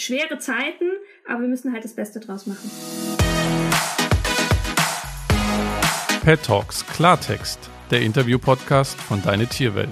schwere Zeiten, aber wir müssen halt das Beste draus machen. Pet Talks Klartext, der Interview-Podcast von Deine Tierwelt.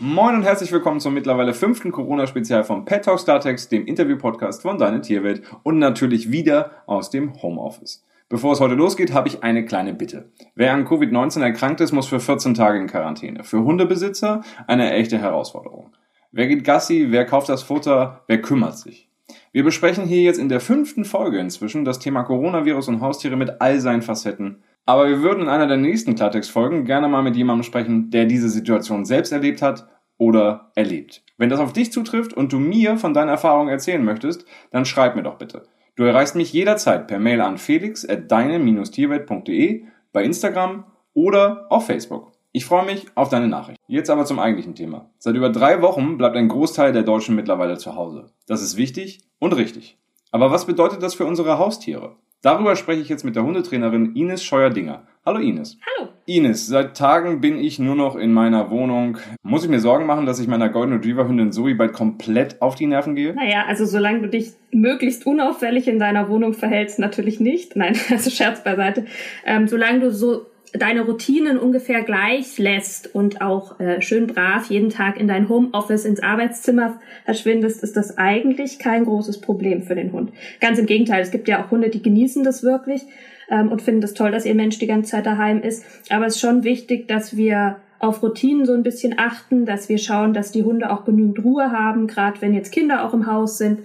Moin und herzlich willkommen zum mittlerweile fünften Corona-Spezial vom Pet Talks Klartext, dem Interview-Podcast von Deine Tierwelt und natürlich wieder aus dem Homeoffice. Bevor es heute losgeht, habe ich eine kleine Bitte. Wer an Covid-19 erkrankt ist, muss für 14 Tage in Quarantäne. Für Hundebesitzer eine echte Herausforderung. Wer geht Gassi? Wer kauft das Futter? Wer kümmert sich? Wir besprechen hier jetzt in der fünften Folge inzwischen das Thema Coronavirus und Haustiere mit all seinen Facetten. Aber wir würden in einer der nächsten Klartext-Folgen gerne mal mit jemandem sprechen, der diese Situation selbst erlebt hat oder erlebt. Wenn das auf dich zutrifft und du mir von deiner Erfahrung erzählen möchtest, dann schreib mir doch bitte. Du erreichst mich jederzeit per Mail an felix at deine-tierwelt.de, bei Instagram oder auf Facebook. Ich freue mich auf deine Nachricht. Jetzt aber zum eigentlichen Thema. Seit über drei Wochen bleibt ein Großteil der Deutschen mittlerweile zu Hause. Das ist wichtig und richtig. Aber was bedeutet das für unsere Haustiere? Darüber spreche ich jetzt mit der Hundetrainerin Ines Scheuer-Dinger. Hallo Ines. Hallo. Ines, seit Tagen bin ich nur noch in meiner Wohnung. Muss ich mir Sorgen machen, dass ich meiner Golden Retriever Hündin Zoe bald komplett auf die Nerven gehe? Naja, also solange du dich möglichst unauffällig in deiner Wohnung verhältst, natürlich nicht. Nein, also Scherz beiseite. Ähm, solange du so deine Routinen ungefähr gleich lässt und auch äh, schön brav jeden Tag in dein Homeoffice ins Arbeitszimmer verschwindest, ist das eigentlich kein großes Problem für den Hund. Ganz im Gegenteil, es gibt ja auch Hunde, die genießen das wirklich ähm, und finden das toll, dass ihr Mensch die ganze Zeit daheim ist. Aber es ist schon wichtig, dass wir auf Routinen so ein bisschen achten, dass wir schauen, dass die Hunde auch genügend Ruhe haben, gerade wenn jetzt Kinder auch im Haus sind.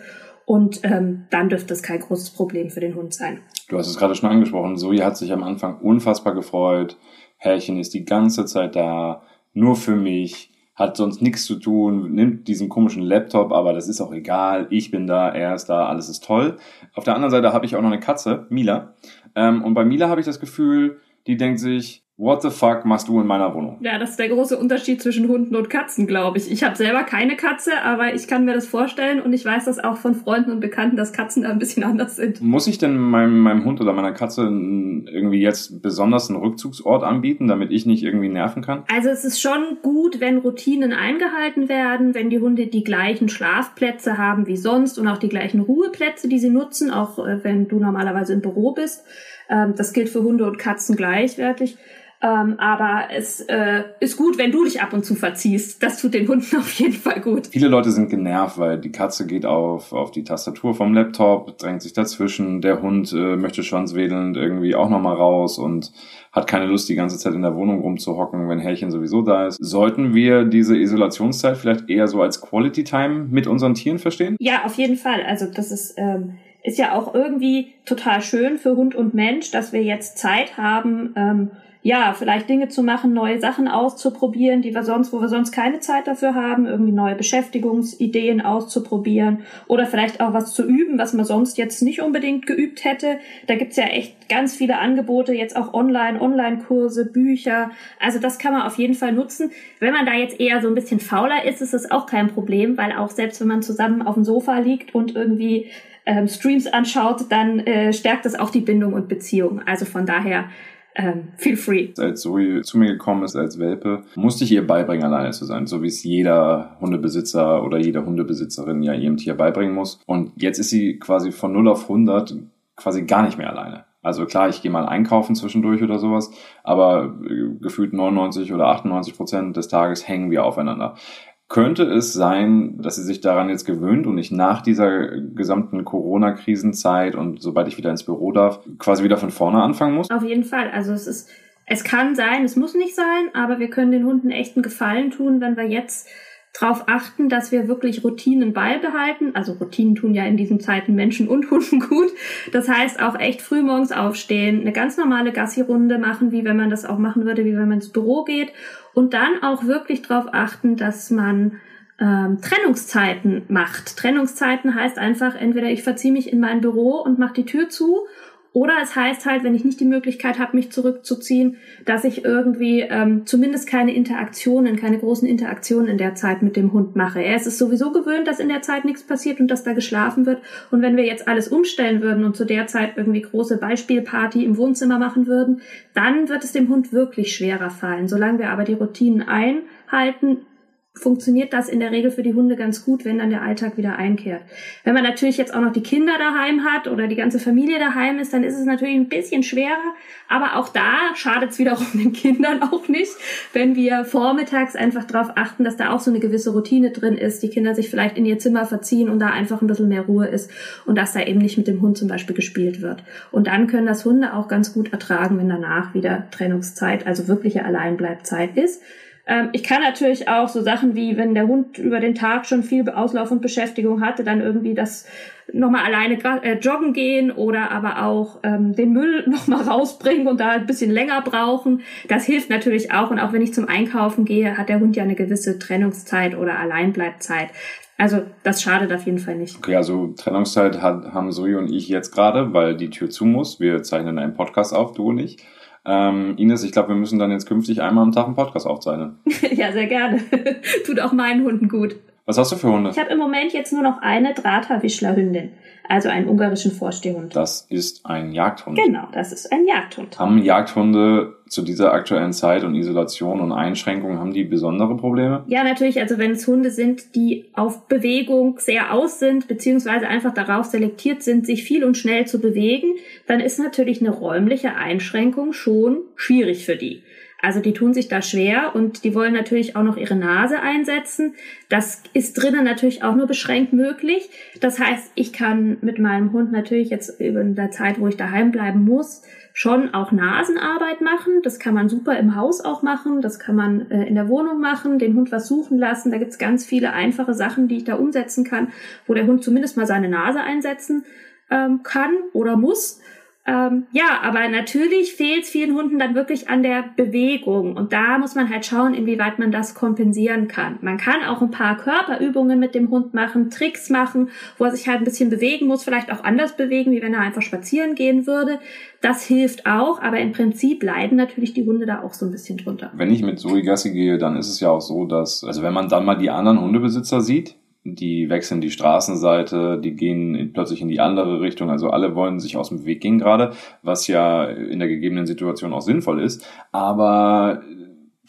Und ähm, dann dürfte es kein großes Problem für den Hund sein. Du hast es gerade schon angesprochen. Zoe hat sich am Anfang unfassbar gefreut. Herrchen ist die ganze Zeit da, nur für mich, hat sonst nichts zu tun, nimmt diesen komischen Laptop, aber das ist auch egal. Ich bin da, er ist da, alles ist toll. Auf der anderen Seite habe ich auch noch eine Katze, Mila. Ähm, und bei Mila habe ich das Gefühl, die denkt sich, What the fuck machst du in meiner Wohnung? Ja, das ist der große Unterschied zwischen Hunden und Katzen, glaube ich. Ich habe selber keine Katze, aber ich kann mir das vorstellen und ich weiß das auch von Freunden und Bekannten, dass Katzen da ein bisschen anders sind. Muss ich denn meinem, meinem Hund oder meiner Katze irgendwie jetzt besonders einen Rückzugsort anbieten, damit ich nicht irgendwie nerven kann? Also es ist schon gut, wenn Routinen eingehalten werden, wenn die Hunde die gleichen Schlafplätze haben wie sonst und auch die gleichen Ruheplätze, die sie nutzen, auch äh, wenn du normalerweise im Büro bist. Ähm, das gilt für Hunde und Katzen gleichwertig. Ähm, aber es äh, ist gut, wenn du dich ab und zu verziehst. Das tut den Hunden auf jeden Fall gut. Viele Leute sind genervt, weil die Katze geht auf, auf die Tastatur vom Laptop, drängt sich dazwischen. Der Hund äh, möchte schwanzwedelnd irgendwie auch nochmal raus und hat keine Lust, die ganze Zeit in der Wohnung rumzuhocken, wenn Härchen sowieso da ist. Sollten wir diese Isolationszeit vielleicht eher so als Quality Time mit unseren Tieren verstehen? Ja, auf jeden Fall. Also das ist... Ähm ist ja auch irgendwie total schön für Hund und Mensch, dass wir jetzt Zeit haben, ähm, ja, vielleicht Dinge zu machen, neue Sachen auszuprobieren, die wir sonst, wo wir sonst keine Zeit dafür haben, irgendwie neue Beschäftigungsideen auszuprobieren oder vielleicht auch was zu üben, was man sonst jetzt nicht unbedingt geübt hätte. Da gibt's ja echt ganz viele Angebote, jetzt auch online, Online-Kurse, Bücher. Also das kann man auf jeden Fall nutzen. Wenn man da jetzt eher so ein bisschen fauler ist, ist es auch kein Problem, weil auch selbst wenn man zusammen auf dem Sofa liegt und irgendwie ähm, Streams anschaut, dann äh, stärkt das auch die Bindung und Beziehung. Also von daher ähm, feel free. Als Zoe zu mir gekommen ist als Welpe, musste ich ihr beibringen, alleine zu sein, so wie es jeder Hundebesitzer oder jede Hundebesitzerin ja ihrem Tier beibringen muss. Und jetzt ist sie quasi von 0 auf 100 quasi gar nicht mehr alleine. Also klar, ich gehe mal einkaufen zwischendurch oder sowas, aber äh, gefühlt 99 oder 98 Prozent des Tages hängen wir aufeinander. Könnte es sein, dass sie sich daran jetzt gewöhnt und ich nach dieser gesamten Corona-Krisenzeit und sobald ich wieder ins Büro darf, quasi wieder von vorne anfangen muss? Auf jeden Fall. Also es ist, es kann sein, es muss nicht sein, aber wir können den Hunden echten Gefallen tun, wenn wir jetzt darauf achten, dass wir wirklich Routinen beibehalten. Also Routinen tun ja in diesen Zeiten Menschen und Hunden gut. Das heißt auch echt früh morgens aufstehen, eine ganz normale Gassi-Runde machen, wie wenn man das auch machen würde, wie wenn man ins Büro geht. Und dann auch wirklich darauf achten, dass man ähm, Trennungszeiten macht. Trennungszeiten heißt einfach, entweder ich verziehe mich in mein Büro und mache die Tür zu oder es heißt halt, wenn ich nicht die Möglichkeit habe, mich zurückzuziehen, dass ich irgendwie ähm, zumindest keine Interaktionen, keine großen Interaktionen in der Zeit mit dem Hund mache. Er ist es sowieso gewöhnt, dass in der Zeit nichts passiert und dass da geschlafen wird. Und wenn wir jetzt alles umstellen würden und zu der Zeit irgendwie große Beispielparty im Wohnzimmer machen würden, dann wird es dem Hund wirklich schwerer fallen. Solange wir aber die Routinen einhalten, funktioniert das in der Regel für die Hunde ganz gut, wenn dann der Alltag wieder einkehrt. Wenn man natürlich jetzt auch noch die Kinder daheim hat oder die ganze Familie daheim ist, dann ist es natürlich ein bisschen schwerer. Aber auch da schadet es wiederum den Kindern auch nicht, wenn wir vormittags einfach darauf achten, dass da auch so eine gewisse Routine drin ist, die Kinder sich vielleicht in ihr Zimmer verziehen und da einfach ein bisschen mehr Ruhe ist und dass da eben nicht mit dem Hund zum Beispiel gespielt wird. Und dann können das Hunde auch ganz gut ertragen, wenn danach wieder Trennungszeit, also wirkliche Alleinbleibzeit ist. Ähm, ich kann natürlich auch so Sachen wie, wenn der Hund über den Tag schon viel Auslauf und Beschäftigung hatte, dann irgendwie das nochmal alleine äh, joggen gehen oder aber auch ähm, den Müll nochmal rausbringen und da ein bisschen länger brauchen. Das hilft natürlich auch. Und auch wenn ich zum Einkaufen gehe, hat der Hund ja eine gewisse Trennungszeit oder Alleinbleibzeit. Also das schadet auf jeden Fall nicht. Okay, also Trennungszeit hat, haben Zoe und ich jetzt gerade, weil die Tür zu muss. Wir zeichnen einen Podcast auf, du und ich. Ähm, Ines, ich glaube, wir müssen dann jetzt künftig einmal am Tag einen Podcast aufzeichnen. ja, sehr gerne. Tut auch meinen Hunden gut. Was hast du für Hunde? Ich habe im Moment jetzt nur noch eine Drahthaarwischlerhündin, also einen ungarischen Vorstehhund. Das ist ein Jagdhund. Genau, das ist ein Jagdhund. Haben Jagdhunde zu dieser aktuellen Zeit und Isolation und Einschränkungen, haben die besondere Probleme? Ja, natürlich. Also wenn es Hunde sind, die auf Bewegung sehr aus sind, beziehungsweise einfach darauf selektiert sind, sich viel und schnell zu bewegen, dann ist natürlich eine räumliche Einschränkung schon schwierig für die. Also die tun sich da schwer und die wollen natürlich auch noch ihre Nase einsetzen. Das ist drinnen natürlich auch nur beschränkt möglich. Das heißt, ich kann mit meinem Hund natürlich jetzt über der Zeit, wo ich daheim bleiben muss, schon auch Nasenarbeit machen. Das kann man super im Haus auch machen. Das kann man äh, in der Wohnung machen, den Hund was suchen lassen. Da gibt's ganz viele einfache Sachen, die ich da umsetzen kann, wo der Hund zumindest mal seine Nase einsetzen ähm, kann oder muss. Ähm, ja, aber natürlich fehlt es vielen Hunden dann wirklich an der Bewegung. Und da muss man halt schauen, inwieweit man das kompensieren kann. Man kann auch ein paar Körperübungen mit dem Hund machen, Tricks machen, wo er sich halt ein bisschen bewegen muss, vielleicht auch anders bewegen, wie wenn er einfach spazieren gehen würde. Das hilft auch, aber im Prinzip leiden natürlich die Hunde da auch so ein bisschen drunter. Wenn ich mit Zoe Gassi gehe, dann ist es ja auch so, dass, also wenn man dann mal die anderen Hundebesitzer sieht, die wechseln die Straßenseite, die gehen plötzlich in die andere Richtung. Also alle wollen sich aus dem Weg gehen gerade, was ja in der gegebenen Situation auch sinnvoll ist. Aber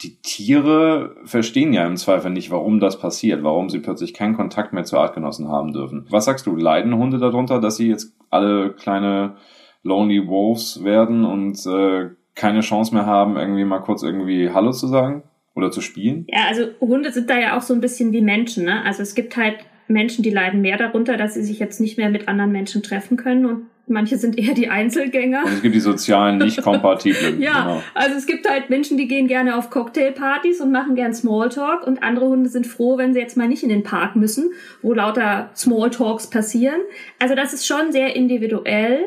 die Tiere verstehen ja im Zweifel nicht, warum das passiert, warum sie plötzlich keinen Kontakt mehr zu Artgenossen haben dürfen. Was sagst du, leiden Hunde darunter, dass sie jetzt alle kleine Lonely Wolves werden und äh, keine Chance mehr haben, irgendwie mal kurz irgendwie Hallo zu sagen? Oder zu spielen? Ja, also Hunde sind da ja auch so ein bisschen wie Menschen. Ne? Also es gibt halt Menschen, die leiden mehr darunter, dass sie sich jetzt nicht mehr mit anderen Menschen treffen können und manche sind eher die Einzelgänger. Und es gibt die sozialen nicht kompatiblen. ja, genau. also es gibt halt Menschen, die gehen gerne auf Cocktailpartys und machen gern Smalltalk und andere Hunde sind froh, wenn sie jetzt mal nicht in den Park müssen, wo lauter Smalltalks passieren. Also das ist schon sehr individuell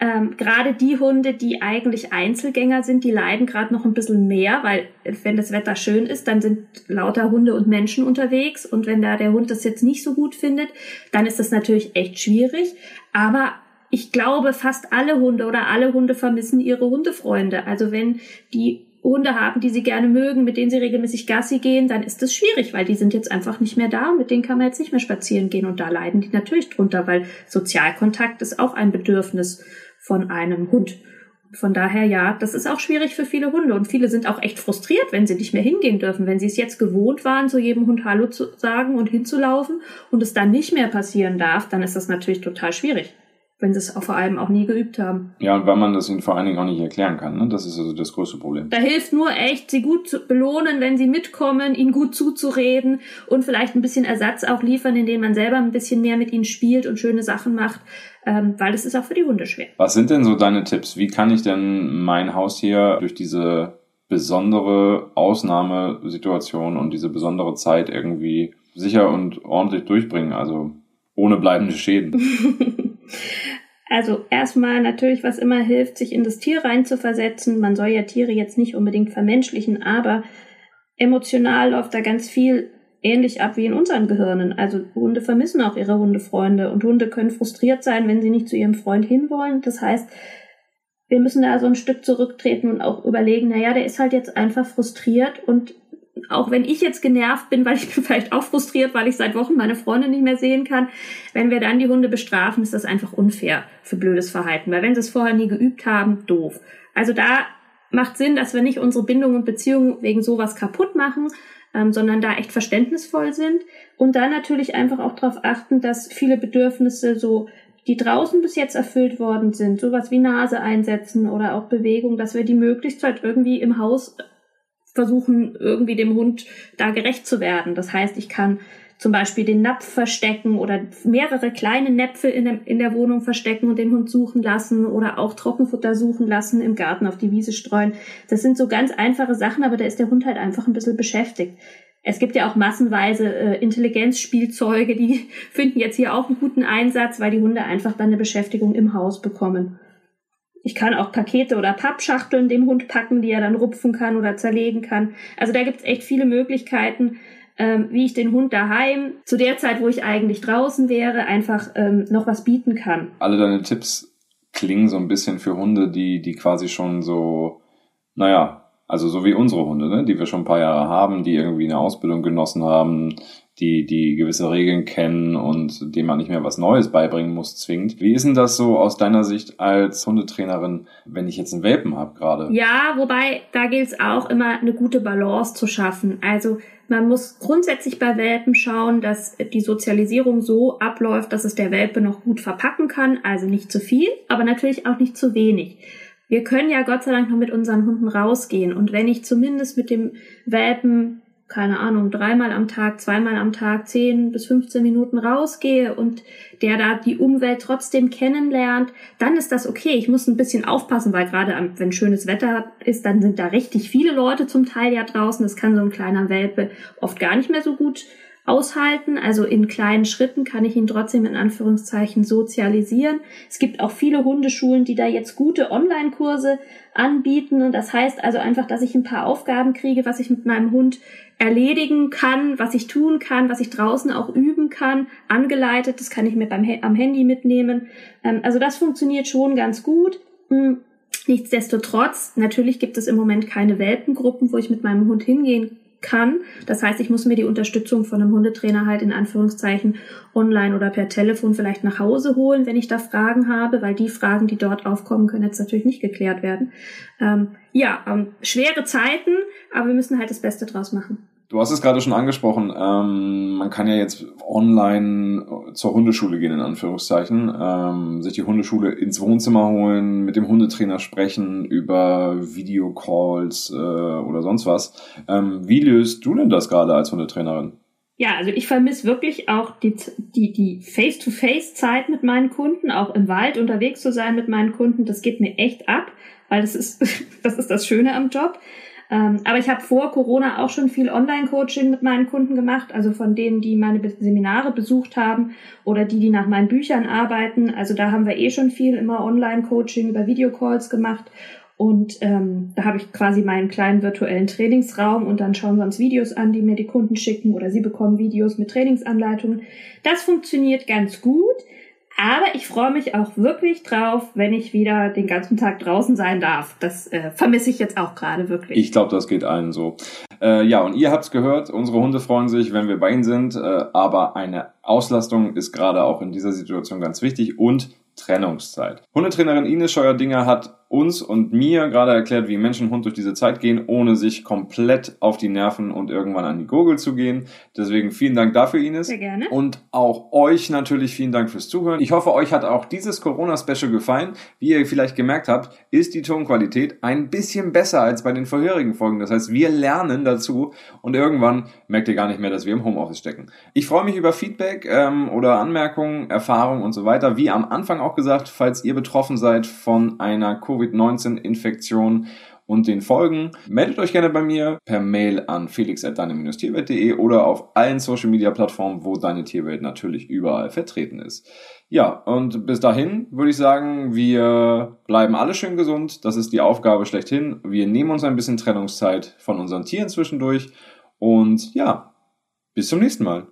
ähm, gerade die Hunde, die eigentlich Einzelgänger sind, die leiden gerade noch ein bisschen mehr, weil wenn das Wetter schön ist, dann sind lauter Hunde und Menschen unterwegs und wenn da der Hund das jetzt nicht so gut findet, dann ist das natürlich echt schwierig. Aber ich glaube, fast alle Hunde oder alle Hunde vermissen ihre Hundefreunde. Also wenn die Hunde haben, die sie gerne mögen, mit denen sie regelmäßig Gassi gehen, dann ist das schwierig, weil die sind jetzt einfach nicht mehr da und mit denen kann man jetzt nicht mehr spazieren gehen und da leiden die natürlich drunter, weil Sozialkontakt ist auch ein Bedürfnis von einem Hund. Von daher ja, das ist auch schwierig für viele Hunde und viele sind auch echt frustriert, wenn sie nicht mehr hingehen dürfen, wenn sie es jetzt gewohnt waren, zu jedem Hund Hallo zu sagen und hinzulaufen und es dann nicht mehr passieren darf, dann ist das natürlich total schwierig wenn sie es vor allem auch nie geübt haben. Ja, und weil man das ihnen vor allen Dingen auch nicht erklären kann. Ne? Das ist also das größte Problem. Da hilft nur echt, sie gut zu belohnen, wenn sie mitkommen, ihnen gut zuzureden und vielleicht ein bisschen Ersatz auch liefern, indem man selber ein bisschen mehr mit ihnen spielt und schöne Sachen macht, ähm, weil das ist auch für die Hunde schwer. Was sind denn so deine Tipps? Wie kann ich denn mein Haustier durch diese besondere Ausnahmesituation und diese besondere Zeit irgendwie sicher und ordentlich durchbringen? Also ohne bleibende Schäden. Also erstmal natürlich, was immer hilft, sich in das Tier reinzuversetzen. Man soll ja Tiere jetzt nicht unbedingt vermenschlichen, aber emotional läuft da ganz viel ähnlich ab wie in unseren Gehirnen. Also Hunde vermissen auch ihre Hundefreunde und Hunde können frustriert sein, wenn sie nicht zu ihrem Freund hinwollen. Das heißt, wir müssen da so ein Stück zurücktreten und auch überlegen, naja, der ist halt jetzt einfach frustriert und auch wenn ich jetzt genervt bin, weil ich bin vielleicht auch frustriert, weil ich seit Wochen meine Freunde nicht mehr sehen kann, wenn wir dann die Hunde bestrafen, ist das einfach unfair für blödes Verhalten, weil wenn sie es vorher nie geübt haben, doof. Also da macht Sinn, dass wir nicht unsere Bindung und Beziehung wegen sowas kaputt machen. ähm, sondern da echt verständnisvoll sind und da natürlich einfach auch darauf achten, dass viele Bedürfnisse so die draußen bis jetzt erfüllt worden sind, sowas wie Nase einsetzen oder auch Bewegung, dass wir die möglichst halt irgendwie im Haus versuchen, irgendwie dem Hund da gerecht zu werden. Das heißt, ich kann zum Beispiel den Napf verstecken oder mehrere kleine Näpfe in der, in der Wohnung verstecken und den Hund suchen lassen oder auch Trockenfutter suchen lassen, im Garten auf die Wiese streuen. Das sind so ganz einfache Sachen, aber da ist der Hund halt einfach ein bisschen beschäftigt. Es gibt ja auch massenweise äh, Intelligenzspielzeuge, die finden jetzt hier auch einen guten Einsatz, weil die Hunde einfach dann eine Beschäftigung im Haus bekommen. Ich kann auch Pakete oder Pappschachteln dem Hund packen, die er dann rupfen kann oder zerlegen kann. Also da gibt's echt viele Möglichkeiten, ähm, wie ich den Hund daheim zu der Zeit, wo ich eigentlich draußen wäre, einfach ähm, noch was bieten kann. Alle deine Tipps klingen so ein bisschen für Hunde, die, die quasi schon so, naja, also so wie unsere Hunde, ne, die wir schon ein paar Jahre haben, die irgendwie eine Ausbildung genossen haben, die, die gewisse Regeln kennen und dem man nicht mehr was Neues beibringen muss, zwingend. Wie ist denn das so aus deiner Sicht als Hundetrainerin, wenn ich jetzt einen Welpen habe gerade? Ja, wobei da gilt es auch immer eine gute Balance zu schaffen. Also man muss grundsätzlich bei Welpen schauen, dass die Sozialisierung so abläuft, dass es der Welpe noch gut verpacken kann, also nicht zu viel, aber natürlich auch nicht zu wenig wir können ja Gott sei Dank noch mit unseren Hunden rausgehen. Und wenn ich zumindest mit dem Welpen, keine Ahnung, dreimal am Tag, zweimal am Tag, zehn bis 15 Minuten rausgehe und der da die Umwelt trotzdem kennenlernt, dann ist das okay. Ich muss ein bisschen aufpassen, weil gerade wenn schönes Wetter ist, dann sind da richtig viele Leute zum Teil ja draußen. Das kann so ein kleiner Welpe oft gar nicht mehr so gut aushalten. Also in kleinen Schritten kann ich ihn trotzdem in Anführungszeichen sozialisieren. Es gibt auch viele Hundeschulen, die da jetzt gute Online-Kurse anbieten. Und das heißt also einfach, dass ich ein paar Aufgaben kriege, was ich mit meinem Hund erledigen kann, was ich tun kann, was ich draußen auch üben kann, angeleitet. Das kann ich mir beim, am Handy mitnehmen. Ähm, also das funktioniert schon ganz gut. Hm, nichtsdestotrotz, natürlich gibt es im Moment keine Welpengruppen, wo ich mit meinem Hund hingehen kann. Das heißt, ich muss mir die Unterstützung von einem Hundetrainer halt in Anführungszeichen online oder per Telefon vielleicht nach Hause holen, wenn ich da Fragen habe, weil die Fragen, die dort aufkommen, können jetzt natürlich nicht geklärt werden. Ähm, ja, ähm, schwere Zeiten, aber wir müssen halt das Beste draus machen. Du hast es gerade schon angesprochen, ähm, man kann ja jetzt online zur Hundeschule gehen, in Anführungszeichen, ähm, sich die Hundeschule ins Wohnzimmer holen, mit dem Hundetrainer sprechen über Videocalls äh, oder sonst was. Ähm, wie löst du denn das gerade als Hundetrainerin? Ja, also ich vermisse wirklich auch die, die, die Face-to-Face-Zeit mit meinen Kunden, auch im Wald unterwegs zu sein mit meinen Kunden. Das geht mir echt ab, weil das ist, das ist das Schöne am Job. Ähm, aber ich habe vor Corona auch schon viel Online-Coaching mit meinen Kunden gemacht, also von denen, die meine Seminare besucht haben oder die, die nach meinen Büchern arbeiten. Also da haben wir eh schon viel immer Online-Coaching über Videocalls gemacht. Und ähm, da habe ich quasi meinen kleinen virtuellen Trainingsraum und dann schauen wir uns Videos an, die mir die Kunden schicken oder sie bekommen Videos mit Trainingsanleitungen. Das funktioniert ganz gut. Aber ich freue mich auch wirklich drauf, wenn ich wieder den ganzen Tag draußen sein darf. Das äh, vermisse ich jetzt auch gerade wirklich. Ich glaube, das geht allen so. Äh, ja, und ihr habt's gehört, unsere Hunde freuen sich, wenn wir bei ihnen sind. Äh, aber eine Auslastung ist gerade auch in dieser Situation ganz wichtig und Trennungszeit. Hundetrainerin Ines Scheuer-Dinger hat uns und mir gerade erklärt, wie Mensch und Hund durch diese Zeit gehen, ohne sich komplett auf die Nerven und irgendwann an die Gurgel zu gehen. Deswegen vielen Dank dafür, Ines. Sehr gerne. Und auch euch natürlich vielen Dank fürs Zuhören. Ich hoffe, euch hat auch dieses Corona-Special gefallen. Wie ihr vielleicht gemerkt habt, ist die Tonqualität ein bisschen besser als bei den vorherigen Folgen. Das heißt, wir lernen dazu und irgendwann merkt ihr gar nicht mehr, dass wir im Homeoffice stecken. Ich freue mich über Feedback ähm, oder Anmerkungen, Erfahrungen und so weiter. Wie am Anfang auch gesagt, falls ihr betroffen seid von einer Covid Covid-19-Infektion und den Folgen. Meldet euch gerne bei mir per Mail an felix.deine-tierwelt.de oder auf allen Social Media Plattformen, wo deine Tierwelt natürlich überall vertreten ist. Ja, und bis dahin würde ich sagen, wir bleiben alle schön gesund. Das ist die Aufgabe schlechthin. Wir nehmen uns ein bisschen Trennungszeit von unseren Tieren zwischendurch. Und ja, bis zum nächsten Mal.